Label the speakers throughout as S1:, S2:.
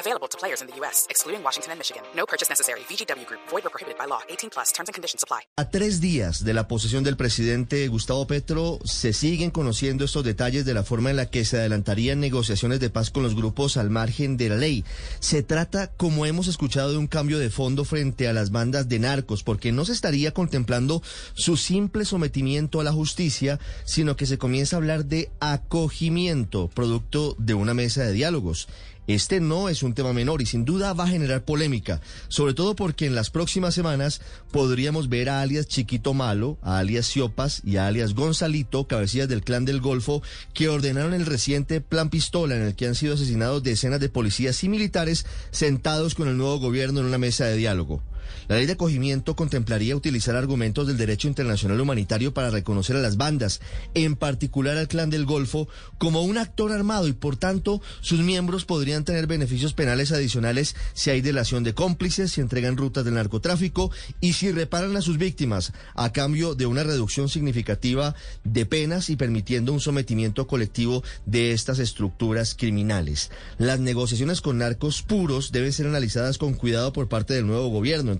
S1: Available to players in the U.S., excluding Washington and Michigan. No purchase necessary. VGW Group. Void or prohibited by law. 18 plus. Terms and conditions apply.
S2: A tres días de la posesión del presidente Gustavo Petro, se siguen conociendo estos detalles de la forma en la que se adelantarían negociaciones de paz con los grupos al margen de la ley. Se trata, como hemos escuchado, de un cambio de fondo frente a las bandas de narcos, porque no se estaría contemplando su simple sometimiento a la justicia, sino que se comienza a hablar de acogimiento, producto de una mesa de diálogos. Este no es un tema menor y sin duda va a generar polémica, sobre todo porque en las próximas semanas podríamos ver a alias Chiquito Malo, a alias Siopas y a alias Gonzalito, cabecillas del clan del Golfo, que ordenaron el reciente plan pistola en el que han sido asesinados decenas de policías y militares sentados con el nuevo gobierno en una mesa de diálogo. La ley de acogimiento contemplaría utilizar argumentos del derecho internacional humanitario para reconocer a las bandas, en particular al clan del Golfo, como un actor armado y por tanto sus miembros podrían tener beneficios penales adicionales si hay delación de cómplices, si entregan rutas del narcotráfico y si reparan a sus víctimas a cambio de una reducción significativa de penas y permitiendo un sometimiento colectivo de estas estructuras criminales. Las negociaciones con narcos puros deben ser analizadas con cuidado por parte del nuevo gobierno.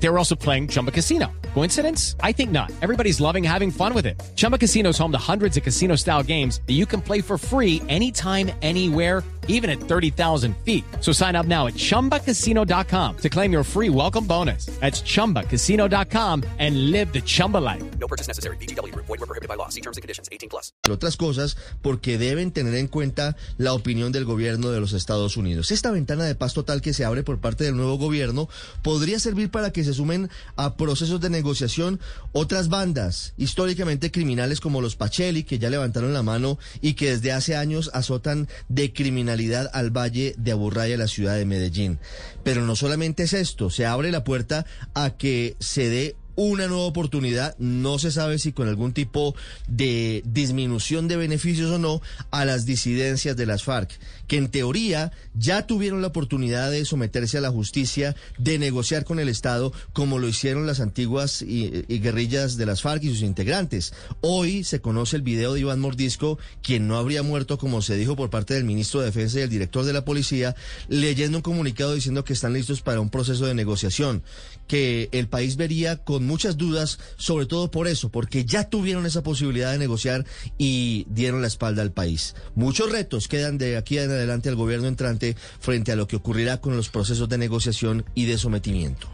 S3: They were also playing Chumba Casino. Coincidence? I think not. Everybody's loving having fun with it. Chumba Casino is home to hundreds of casino style games that you can play for free anytime, anywhere, even at 30,000 feet. So sign up now at chumbacasino.com to claim your free welcome bonus. That's chumbacasino.com and live the Chumba life.
S4: No purchase necessary. VGW Group. Void were prohibited by law. See terms and conditions. 18 plus.
S2: otras cosas porque deben tener en cuenta la opinión del gobierno de los Estados Unidos. Esta ventana de paz total que se abre por parte del nuevo gobierno podría servir para que se sumen a procesos de negociación otras bandas históricamente criminales como los Pacheli, que ya levantaron la mano y que desde hace años azotan de criminalidad al valle de Aburraya, la ciudad de Medellín. Pero no solamente es esto, se abre la puerta a que se dé una nueva oportunidad, no se sabe si con algún tipo de disminución de beneficios o no, a las disidencias de las FARC, que en teoría ya tuvieron la oportunidad de someterse a la justicia, de negociar con el Estado, como lo hicieron las antiguas y, guerrillas de las FARC y sus integrantes. Hoy se conoce el video de Iván Mordisco, quien no habría muerto, como se dijo por parte del ministro de Defensa y el director de la policía, leyendo un comunicado diciendo que están listos para un proceso de negociación, que el país vería con muchas dudas, sobre todo por eso, porque ya tuvieron esa posibilidad de negociar y dieron la espalda al país. Muchos retos quedan de aquí en adelante al gobierno entrante frente a lo que ocurrirá con los procesos de negociación y de sometimiento.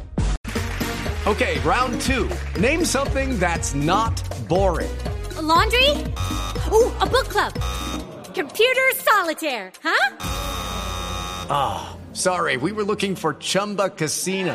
S5: Okay, round two. Name something that's not boring.
S6: A laundry? Ooh, a book club. Computer solitaire, huh?
S5: Ah, sorry, we were looking for Chumba Casino.